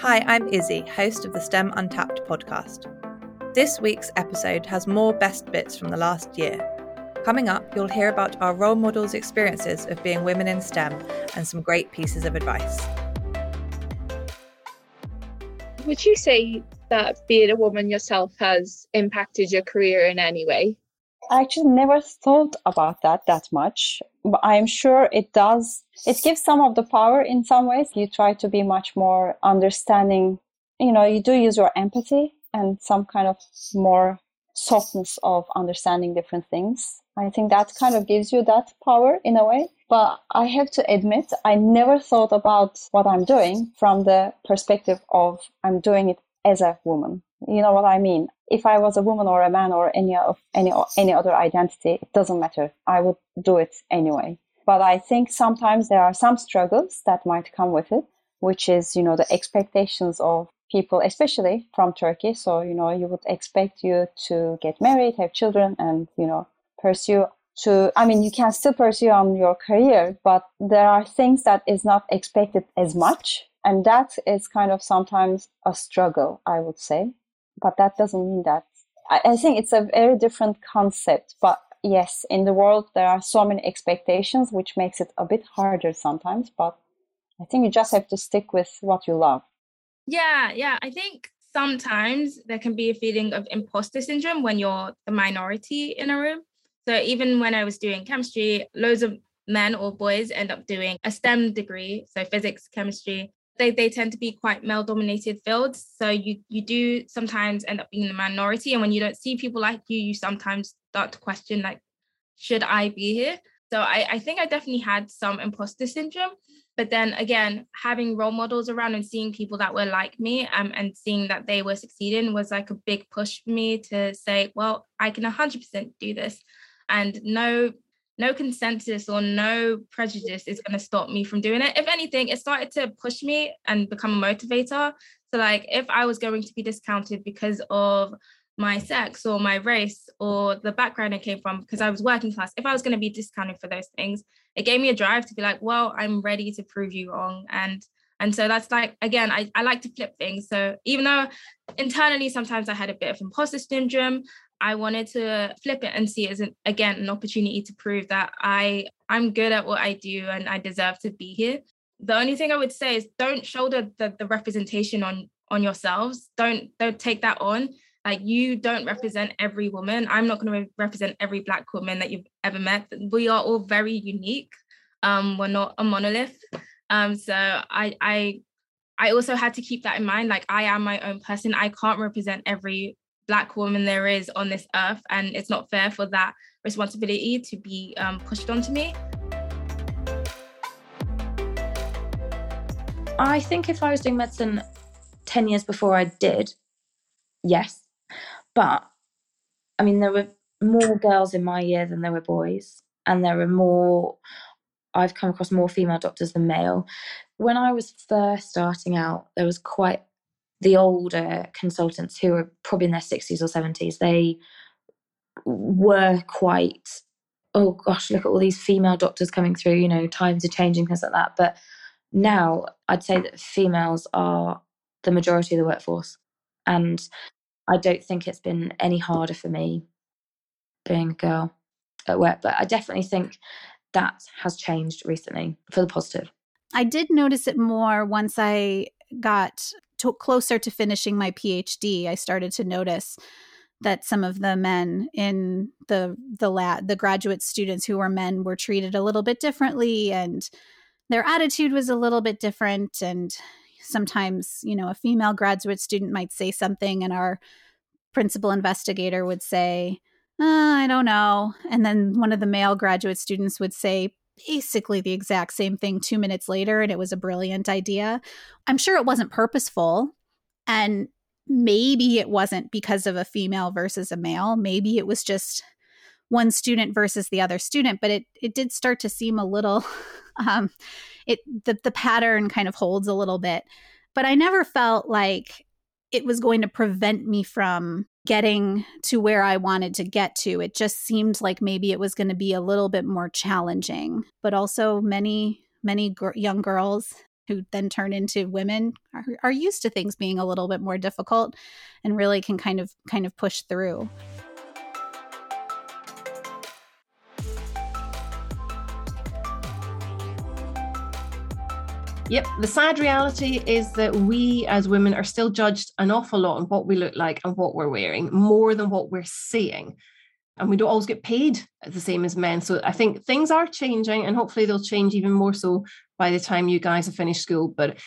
Hi, I'm Izzy, host of the STEM Untapped podcast. This week's episode has more best bits from the last year. Coming up, you'll hear about our role models' experiences of being women in STEM and some great pieces of advice. Would you say that being a woman yourself has impacted your career in any way? I actually never thought about that that much, but I'm sure it does. It gives some of the power in some ways. You try to be much more understanding. You know, you do use your empathy and some kind of more softness of understanding different things. I think that kind of gives you that power in a way. But I have to admit, I never thought about what I'm doing from the perspective of I'm doing it as a woman. You know what I mean? If I was a woman or a man or any of any any other identity, it doesn't matter. I would do it anyway. But I think sometimes there are some struggles that might come with it, which is, you know, the expectations of people, especially from Turkey. So, you know, you would expect you to get married, have children, and, you know, pursue to, I mean, you can still pursue on your career, but there are things that is not expected as much. And that is kind of sometimes a struggle, I would say. But that doesn't mean that. I, I think it's a very different concept. But yes, in the world, there are so many expectations, which makes it a bit harder sometimes. But I think you just have to stick with what you love. Yeah, yeah. I think sometimes there can be a feeling of imposter syndrome when you're the minority in a room. So even when I was doing chemistry, loads of men or boys end up doing a STEM degree, so physics, chemistry. They, they tend to be quite male dominated fields. So you you do sometimes end up being the minority. And when you don't see people like you, you sometimes start to question like, should I be here? So I, I think I definitely had some imposter syndrome. But then again, having role models around and seeing people that were like me um, and seeing that they were succeeding was like a big push for me to say, well, I can 100% do this. And no no consensus or no prejudice is going to stop me from doing it. If anything, it started to push me and become a motivator. So, like, if I was going to be discounted because of my sex or my race or the background I came from because I was working class, if I was going to be discounted for those things, it gave me a drive to be like, well, I'm ready to prove you wrong. And and so that's like again, I, I like to flip things. So even though internally sometimes I had a bit of imposter syndrome, I wanted to flip it and see it as an, again an opportunity to prove that I I'm good at what I do and I deserve to be here. The only thing I would say is don't shoulder the, the representation on on yourselves. Don't don't take that on like you don't represent every woman. I'm not going to represent every black woman that you've ever met. We are all very unique. Um, we're not a monolith. Um, so I I I also had to keep that in mind. Like I am my own person. I can't represent every black woman there is on this earth, and it's not fair for that responsibility to be um, pushed onto me. I think if I was doing medicine 10 years before I did, yes, but I mean, there were more girls in my year than there were boys, and there were more. I've come across more female doctors than male. When I was first starting out, there was quite the older consultants who are probably in their 60s or 70s. They were quite, oh gosh, look at all these female doctors coming through, you know, times are changing, things like that. But now I'd say that females are the majority of the workforce. And I don't think it's been any harder for me being a girl at work, but I definitely think that has changed recently for the positive. I did notice it more once I got to closer to finishing my PhD. I started to notice that some of the men in the the lab, the graduate students who were men were treated a little bit differently and their attitude was a little bit different and sometimes, you know, a female graduate student might say something and our principal investigator would say, uh, I don't know. And then one of the male graduate students would say basically the exact same thing two minutes later, and it was a brilliant idea. I'm sure it wasn't purposeful. And maybe it wasn't because of a female versus a male. Maybe it was just one student versus the other student, but it it did start to seem a little um it the the pattern kind of holds a little bit. But I never felt like it was going to prevent me from getting to where I wanted to get to. It just seemed like maybe it was going to be a little bit more challenging. But also many many gr- young girls who then turn into women are, are used to things being a little bit more difficult and really can kind of kind of push through. Yep, the sad reality is that we as women are still judged an awful lot on what we look like and what we're wearing more than what we're seeing. And we don't always get paid the same as men. So I think things are changing and hopefully they'll change even more so by the time you guys have finished school. But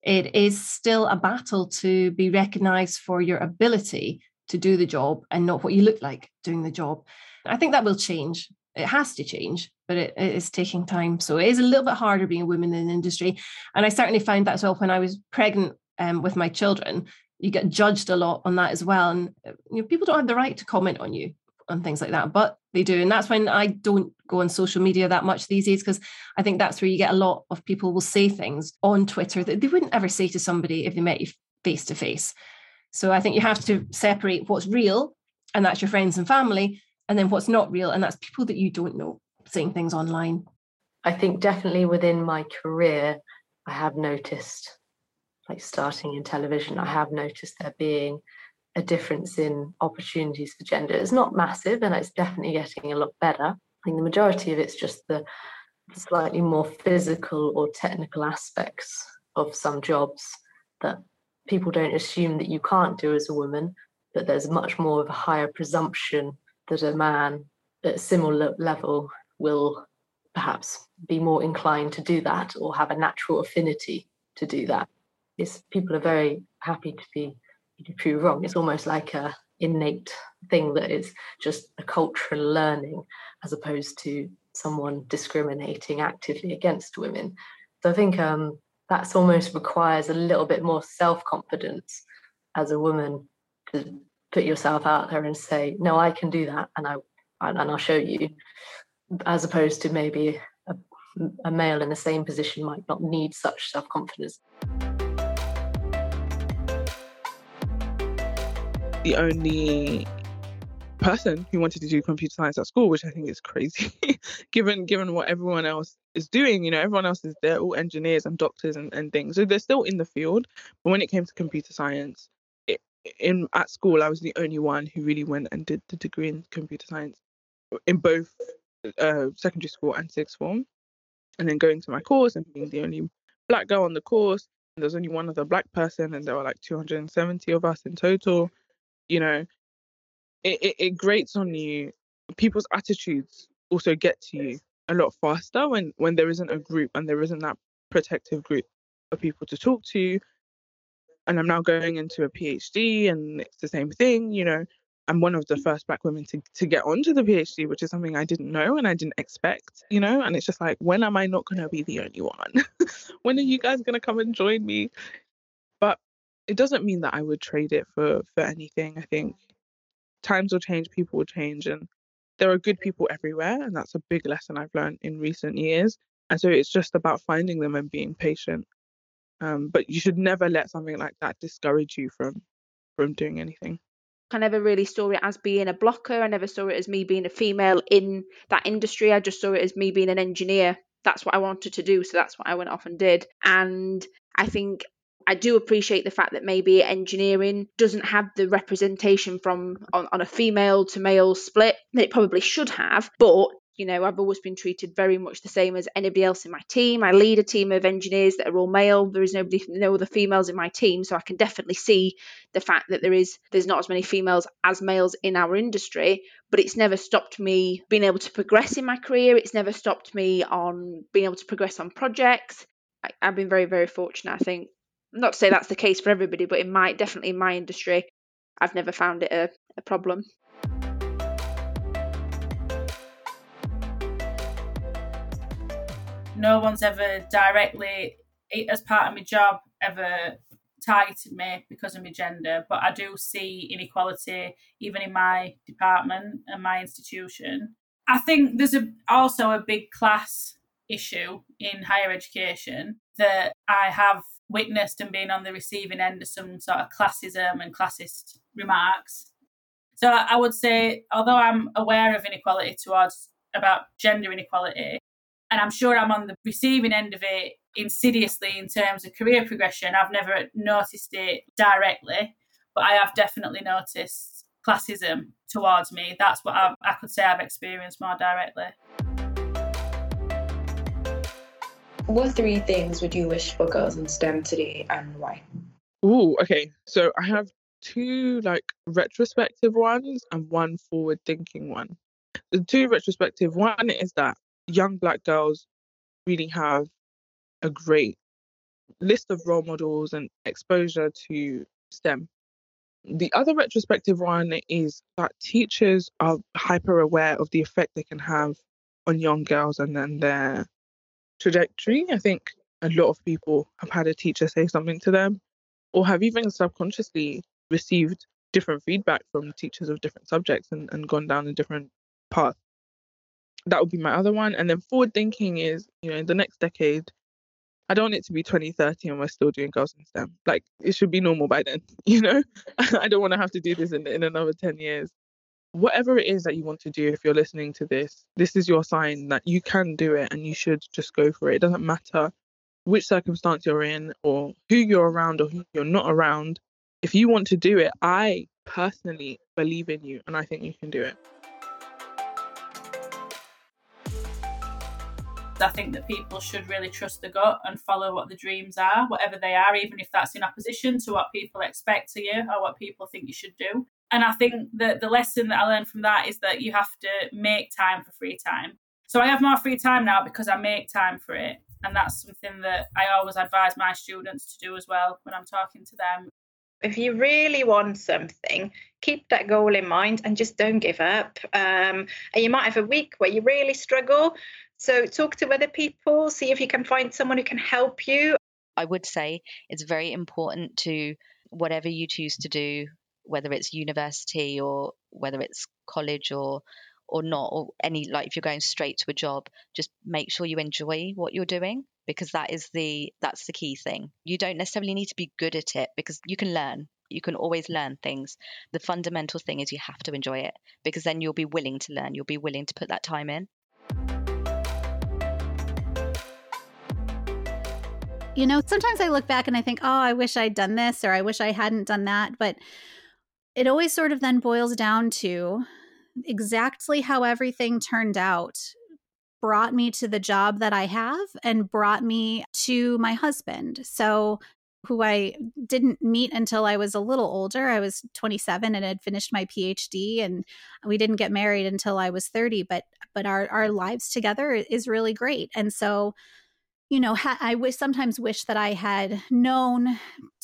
it is still a battle to be recognized for your ability to do the job and not what you look like doing the job. I think that will change. It has to change but it, it is taking time. So it is a little bit harder being a woman in industry. And I certainly found that as well when I was pregnant um, with my children. You get judged a lot on that as well. And uh, you know, people don't have the right to comment on you and things like that, but they do. And that's when I don't go on social media that much these days, because I think that's where you get a lot of people will say things on Twitter that they wouldn't ever say to somebody if they met you face to face. So I think you have to separate what's real, and that's your friends and family, and then what's not real, and that's people that you don't know seeing things online? I think definitely within my career, I have noticed, like starting in television, I have noticed there being a difference in opportunities for gender. It's not massive and it's definitely getting a lot better. I think the majority of it's just the slightly more physical or technical aspects of some jobs that people don't assume that you can't do as a woman, but there's much more of a higher presumption that a man at a similar level will perhaps be more inclined to do that or have a natural affinity to do that. It's, people are very happy to be to prove wrong. It's almost like a innate thing that is just a cultural learning as opposed to someone discriminating actively against women. So I think um, that's almost requires a little bit more self-confidence as a woman to put yourself out there and say, no, I can do that and I and I'll show you as opposed to maybe a, a male in the same position might not need such self confidence. The only person who wanted to do computer science at school, which I think is crazy, given given what everyone else is doing. You know, everyone else is they're all engineers and doctors and, and things, so they're still in the field. But when it came to computer science, in at school, I was the only one who really went and did the degree in computer science in both uh, secondary school and sixth form, and then going to my course and being the only black girl on the course. There's only one other black person, and there were like 270 of us in total. You know, it, it, it grates on you. People's attitudes also get to you a lot faster when when there isn't a group and there isn't that protective group of people to talk to. And I'm now going into a PhD, and it's the same thing. You know, I'm one of the first black women to, to get onto the PhD, which is something I didn't know and I didn't expect, you know? And it's just like, when am I not going to be the only one? when are you guys going to come and join me? But it doesn't mean that I would trade it for, for anything. I think times will change, people will change, and there are good people everywhere. And that's a big lesson I've learned in recent years. And so it's just about finding them and being patient. Um, but you should never let something like that discourage you from from doing anything. I never really saw it as being a blocker. I never saw it as me being a female in that industry. I just saw it as me being an engineer. That's what I wanted to do. So that's what I went off and did. And I think I do appreciate the fact that maybe engineering doesn't have the representation from on, on, a female to male split that it probably should have, but you know, I've always been treated very much the same as anybody else in my team. I lead a team of engineers that are all male. There is nobody, no other females in my team, so I can definitely see the fact that there is there's not as many females as males in our industry. But it's never stopped me being able to progress in my career. It's never stopped me on being able to progress on projects. I, I've been very, very fortunate. I think not to say that's the case for everybody, but in my definitely in my industry, I've never found it a, a problem. No one's ever directly, as part of my job, ever targeted me because of my gender, but I do see inequality even in my department and my institution. I think there's a, also a big class issue in higher education that I have witnessed and been on the receiving end of some sort of classism and classist remarks. So I would say, although I'm aware of inequality towards about gender inequality, And I'm sure I'm on the receiving end of it insidiously in terms of career progression. I've never noticed it directly, but I have definitely noticed classism towards me. That's what I've, I could say I've experienced more directly. What three things would you wish for girls in STEM today and why? Ooh, okay. So I have two like retrospective ones and one forward thinking one. The two retrospective one is that young black girls really have a great list of role models and exposure to STEM. The other retrospective one is that teachers are hyper aware of the effect they can have on young girls and then their trajectory. I think a lot of people have had a teacher say something to them or have even subconsciously received different feedback from teachers of different subjects and, and gone down a different path. That would be my other one. And then forward thinking is, you know, in the next decade, I don't want it to be 2030 and we're still doing girls in STEM. Like it should be normal by then, you know? I don't want to have to do this in, in another 10 years. Whatever it is that you want to do, if you're listening to this, this is your sign that you can do it and you should just go for it. It doesn't matter which circumstance you're in or who you're around or who you're not around. If you want to do it, I personally believe in you and I think you can do it. I think that people should really trust the gut and follow what the dreams are, whatever they are, even if that's in opposition to what people expect of you or what people think you should do. And I think that the lesson that I learned from that is that you have to make time for free time. So I have more free time now because I make time for it. And that's something that I always advise my students to do as well when I'm talking to them. If you really want something, keep that goal in mind and just don't give up. Um, and you might have a week where you really struggle, so talk to other people, see if you can find someone who can help you. I would say it's very important to whatever you choose to do, whether it's university or whether it's college or or not or any like if you're going straight to a job just make sure you enjoy what you're doing because that is the that's the key thing. You don't necessarily need to be good at it because you can learn. You can always learn things. The fundamental thing is you have to enjoy it because then you'll be willing to learn. You'll be willing to put that time in You know, sometimes I look back and I think, oh, I wish I'd done this or I wish I hadn't done that. But it always sort of then boils down to exactly how everything turned out brought me to the job that I have and brought me to my husband. So, who I didn't meet until I was a little older. I was 27 and had finished my PhD and we didn't get married until I was 30, but but our our lives together is really great. And so you know, ha- I wish sometimes wish that I had known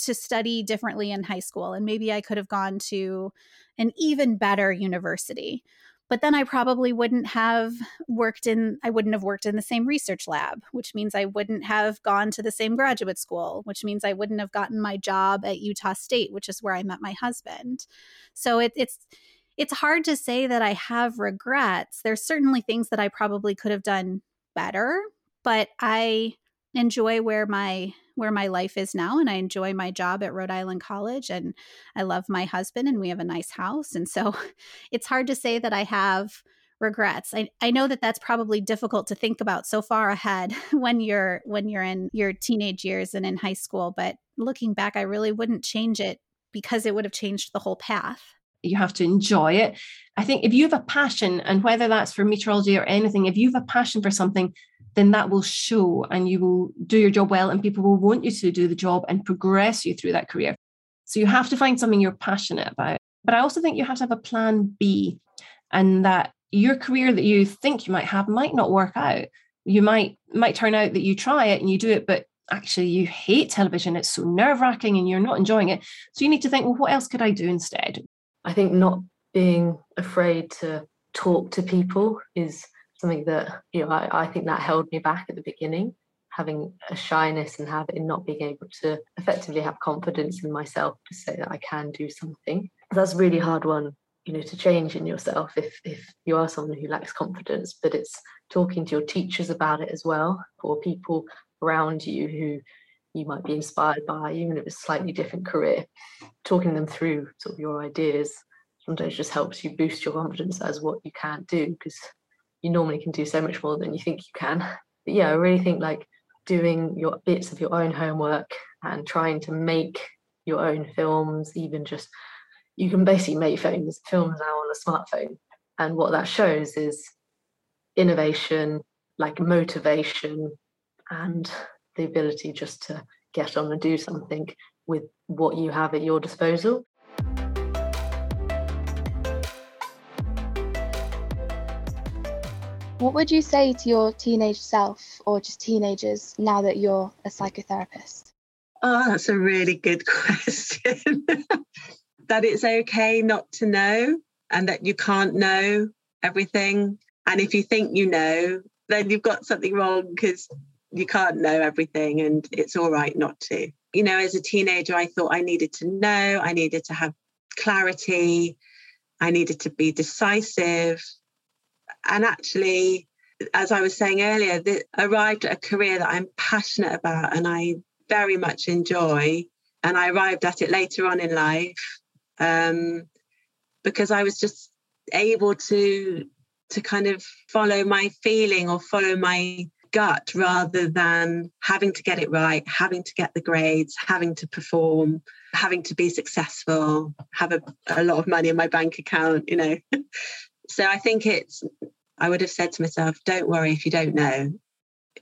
to study differently in high school, and maybe I could have gone to an even better university. But then I probably wouldn't have worked in, I wouldn't have worked in the same research lab, which means I wouldn't have gone to the same graduate school, which means I wouldn't have gotten my job at Utah State, which is where I met my husband. So it, it's, it's hard to say that I have regrets. There's certainly things that I probably could have done better, but I enjoy where my where my life is now and I enjoy my job at Rhode Island College and I love my husband and we have a nice house and so it's hard to say that I have regrets. I, I know that that's probably difficult to think about so far ahead when you're when you're in your teenage years and in high school, but looking back I really wouldn't change it because it would have changed the whole path. You have to enjoy it. I think if you have a passion, and whether that's for meteorology or anything, if you have a passion for something, then that will show and you will do your job well and people will want you to do the job and progress you through that career. So you have to find something you're passionate about. But I also think you have to have a plan B and that your career that you think you might have might not work out. You might might turn out that you try it and you do it, but actually you hate television. It's so nerve-wracking and you're not enjoying it. So you need to think, well, what else could I do instead? I think not being afraid to talk to people is something that you know I, I think that held me back at the beginning having a shyness and having not being able to effectively have confidence in myself to say that I can do something. That's a really hard one, you know, to change in yourself if if you are someone who lacks confidence. But it's talking to your teachers about it as well, or people around you who you might be inspired by, even if it's a slightly different career. Talking them through sort of your ideas sometimes just helps you boost your confidence as what you can't do because you normally can do so much more than you think you can. but yeah, I really think like doing your bits of your own homework and trying to make your own films, even just you can basically make films films now on a smartphone. And what that shows is innovation, like motivation, and the ability just to get on and do something with what you have at your disposal. What would you say to your teenage self or just teenagers now that you're a psychotherapist? Oh, that's a really good question. that it's okay not to know and that you can't know everything. And if you think you know, then you've got something wrong because you can't know everything and it's all right not to. You know, as a teenager, I thought I needed to know, I needed to have clarity, I needed to be decisive, and actually, as I was saying earlier, that arrived at a career that I'm passionate about and I very much enjoy. And I arrived at it later on in life um, because I was just able to to kind of follow my feeling or follow my gut rather than having to get it right, having to get the grades, having to perform, having to be successful, have a, a lot of money in my bank account, you know. so I think it's, I would have said to myself, don't worry if you don't know.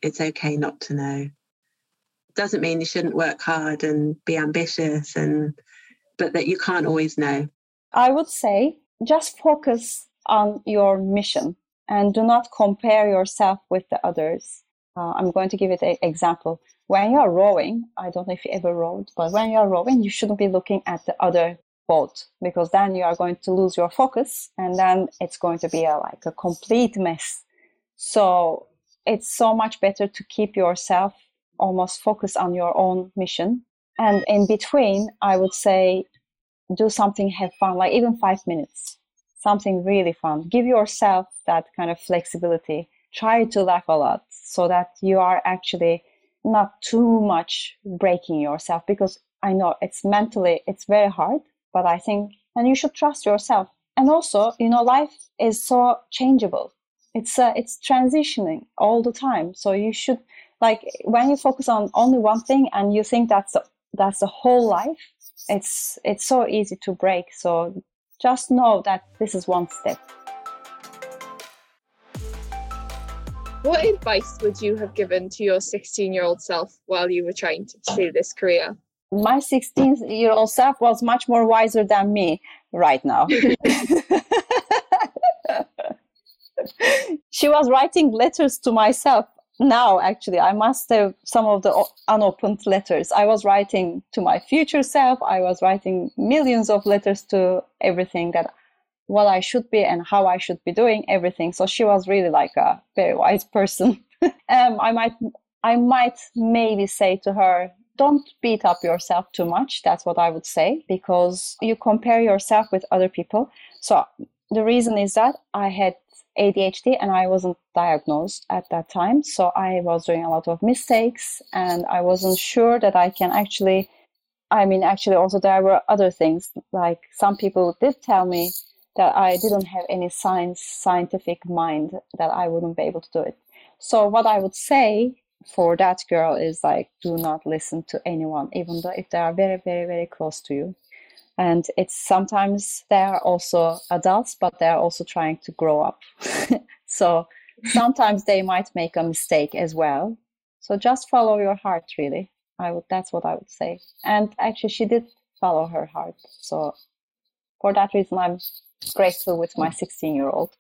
It's okay not to know. Doesn't mean you shouldn't work hard and be ambitious and, but that you can't always know. I would say just focus on your mission and do not compare yourself with the others. Uh, I'm going to give it an example. When you're rowing, I don't know if you ever rowed, but when you're rowing, you shouldn't be looking at the other boat because then you are going to lose your focus and then it's going to be a, like a complete mess. So it's so much better to keep yourself almost focused on your own mission. And in between, I would say do something, have fun, like even five minutes, something really fun. Give yourself that kind of flexibility. Try to laugh a lot so that you are actually not too much breaking yourself because I know it's mentally, it's very hard but I think, and you should trust yourself. And also, you know, life is so changeable. It's uh, it's transitioning all the time. So you should like when you focus on only one thing and you think that's that's the whole life. It's it's so easy to break. So just know that this is one step. What advice would you have given to your 16 year old self while you were trying to pursue this career? My 16 year old self was much more wiser than me right now. she was writing letters to myself now actually. I must have some of the unopened letters. I was writing to my future self. I was writing millions of letters to everything that what i should be and how i should be doing everything. So she was really like a very wise person. Um, i might i might maybe say to her don't beat up yourself too much. That's what I would say because you compare yourself with other people. So the reason is that I had ADHD and I wasn't diagnosed at that time. So I was doing a lot of mistakes and I wasn't sure that I can actually. I mean, actually, also there were other things like some people did tell me that I didn't have any science, scientific mind that I wouldn't be able to do it. So what I would say for that girl is like do not listen to anyone even though if they are very very very close to you. And it's sometimes they are also adults but they are also trying to grow up. So sometimes they might make a mistake as well. So just follow your heart really. I would that's what i would say. And actually she did follow her heart. So for that reason i'm grateful with my 16 year old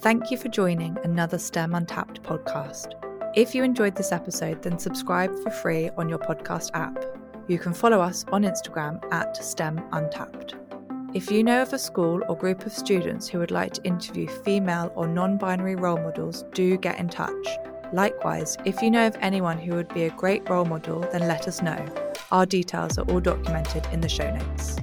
Thank you for joining another STEM Untapped podcast. If you enjoyed this episode, then subscribe for free on your podcast app. You can follow us on Instagram at STEM Untapped. If you know of a school or group of students who would like to interview female or non binary role models, do get in touch. Likewise, if you know of anyone who would be a great role model, then let us know. Our details are all documented in the show notes.